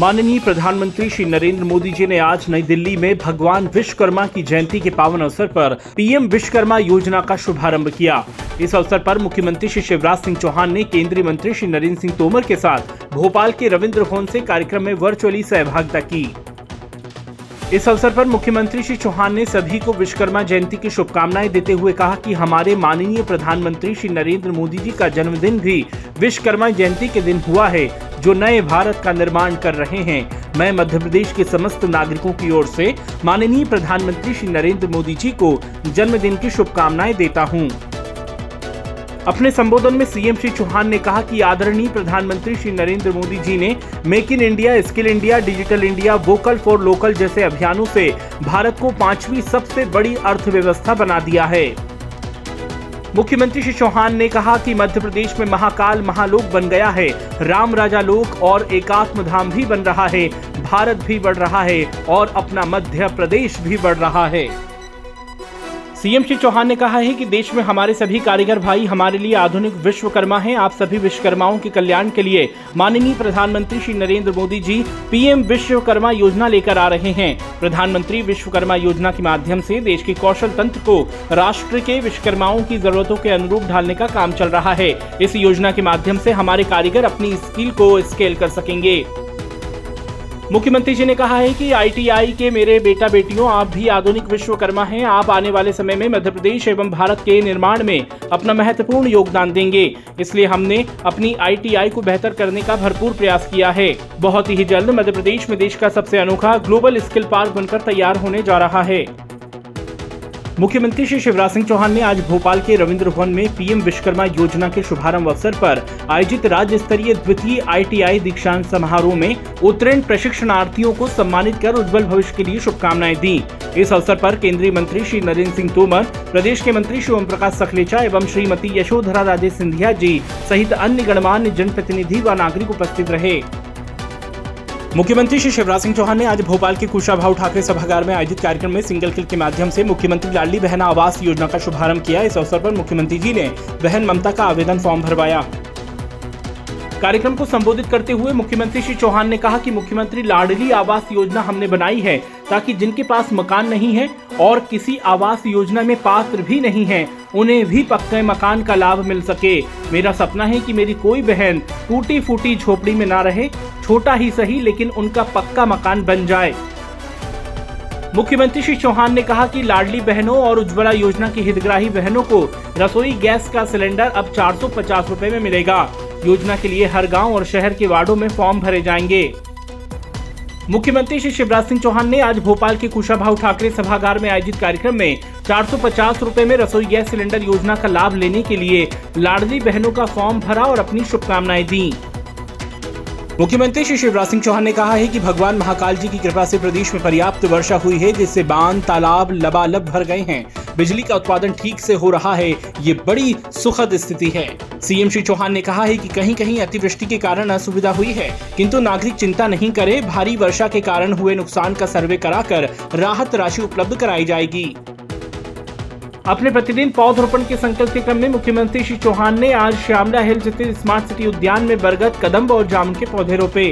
माननीय प्रधानमंत्री श्री नरेंद्र मोदी जी ने आज नई दिल्ली में भगवान विश्वकर्मा की जयंती के पावन अवसर पर पीएम विश्वकर्मा योजना का शुभारंभ किया। इस अवसर पर मुख्यमंत्री श्री शिवराज सिंह चौहान ने केंद्रीय मंत्री श्री नरेंद्र सिंह तोमर के साथ भोपाल के रविंद्र भवन से कार्यक्रम में वर्चुअली सहभागिता की। इस अवसर पर मुख्यमंत्री श्री चौहान ने सभी को विश्वकर्मा जयंती की शुभकामनाएँ देते हुए कहा कि हमारे माननीय प्रधानमंत्री श्री नरेंद्र मोदी जी का जन्मदिन भी विश्वकर्मा जयंती के दिन हुआ है, जो नए भारत का निर्माण कर रहे हैं मैं मध्य प्रदेश के समस्त नागरिकों की ओर से माननीय प्रधानमंत्री श्री नरेंद्र मोदी जी को जन्मदिन की शुभकामनाएँ देता हूँ। अपने संबोधन में सीएम श्री चौहान ने कहा कि आदरणीय प्रधानमंत्री श्री नरेंद्र मोदी जी ने make in India, skill India, digital India, vocal for local जैसे अभियानों से भारत को पांचवी सबसे बड़ी अर्थव्यवस्था बना दिया है। मुख्यमंत्री श्री चौहान ने कहा कि मध्य प्रदेश में महाकाल महालोक बन गया है। राम राजा लोक और एकात्म धाम भी बन रहा है। भारत भी बढ़ रहा है और अपना मध्य प्रदेश भी बढ़ रहा है। सीएम श्री चौहान ने कहा है कि देश में हमारे सभी कारीगर भाई हमारे लिए आधुनिक विश्वकर्मा हैं। आप सभी विश्वकर्माओं के कल्याण के लिए माननीय प्रधानमंत्री श्री नरेंद्र मोदी जी पीएम विश्वकर्मा योजना लेकर आ रहे हैं। प्रधानमंत्री विश्वकर्मा योजना के माध्यम से देश के कौशल तंत्र को राष्ट्र के विश्वकर्माओं की जरूरतों के अनुरूप ढालने का काम चल रहा है। इस योजना के माध्यम से हमारे कारीगर अपनी स्किल को स्केल कर सकेंगे। मुख्यमंत्री जी ने कहा है कि आईटीआई के मेरे बेटा बेटियों, आप भी आधुनिक विश्वकर्मा हैं। आप आने वाले समय में मध्य प्रदेश एवं भारत के निर्माण में अपना महत्वपूर्ण योगदान देंगे। इसलिए हमने अपनी आईटीआई को बेहतर करने का भरपूर प्रयास किया है। बहुत ही जल्द मध्य प्रदेश में देश का सबसे अनोखा ग्लोबल स्किल पार्क बनकर तैयार होने जा रहा है। मुख्यमंत्री श्री शिवराज सिंह चौहान ने आज भोपाल के रविंद्र भवन में पीएम विश्वकर्मा योजना के शुभारंभ अवसर पर आयोजित राज्य स्तरीय द्वितीय आईटीआई दीक्षांत समारोह में उत्तीर्ण प्रशिक्षणार्थियों को सम्मानित कर उज्जवल भविष्य के लिए शुभकामनाएँ दी। इस अवसर पर केंद्रीय मंत्री श्री नरेंद्र सिंह तोमर, प्रदेश के मंत्री श्री ओम प्रकाश सखलेचा एवं श्रीमती यशोधरा राजे सिंधिया जी सहित अन्य गणमान्य जनप्रतिनिधि व नागरिक उपस्थित रहे। मुख्यमंत्री श्री शिवराज सिंह चौहान ने आज भोपाल के कुशाभाऊ ठाकरे सभागार में आयोजित कार्यक्रम में सिंगल किल के माध्यम से मुख्यमंत्री लाडली बहना आवास योजना का शुभारंभ किया। इस अवसर पर मुख्यमंत्री जी ने बहन ममता का आवेदन फॉर्म भरवाया। कार्यक्रम को संबोधित करते हुए मुख्यमंत्री श्री चौहान ने कहा कि मुख्यमंत्री लाडली आवास योजना हमने बनाई है ताकि जिनके पास मकान नहीं है और किसी आवास योजना में पात्र भी नहीं है, उन्हें भी पक्के मकान का लाभ मिल सके। मेरा सपना है कि मेरी कोई बहन टूटी फूटी झोपड़ी में ना रहे छोटा ही सही, लेकिन उनका पक्का मकान बन जाए। मुख्यमंत्री श्री चौहान ने कहा कि लाडली बहनों और उज्ज्वला योजना की हितग्राही बहनों को रसोई गैस का सिलेंडर अब चार सौ में मिलेगा। योजना के लिए हर गाँव और शहर के वार्डो में फॉर्म भरे जाएँगे। मुख्यमंत्री श्री शिवराज सिंह चौहान ने आज भोपाल के कुशाभाऊ ठाकरे सभागार में आयोजित कार्यक्रम में चार सौ में रसोई गैस सिलेंडर योजना का लाभ लेने के लिए लाडली बहनों का फॉर्म भरा और अपनी शुभकामनाएँ दी। मुख्यमंत्री श्री शिवराज सिंह चौहान ने कहा है कि भगवान महाकाल जी की कृपा से प्रदेश में पर्याप्त वर्षा हुई है, जिससे बाँध, तालाब, लबालब भर गए हैं। बिजली का उत्पादन ठीक से हो रहा है, ये बड़ी सुखद स्थिति है। सीएम श्री चौहान ने कहा है कि कहीं कहीं अतिवृष्टि के कारण असुविधा हुई है, किंतु नागरिक चिंता नहीं करे, भारी वर्षा के कारण हुए नुकसान का सर्वे कराकर राहत राशि उपलब्ध कराई जाएगी। अपने प्रतिदिन पौधरोपण के संकल्प के क्रम में मुख्यमंत्री श्री चौहान ने आज श्यामला हिल स्थित स्मार्ट सिटी उद्यान में बरगद, कदम्ब और जामुन के पौधे रोपे।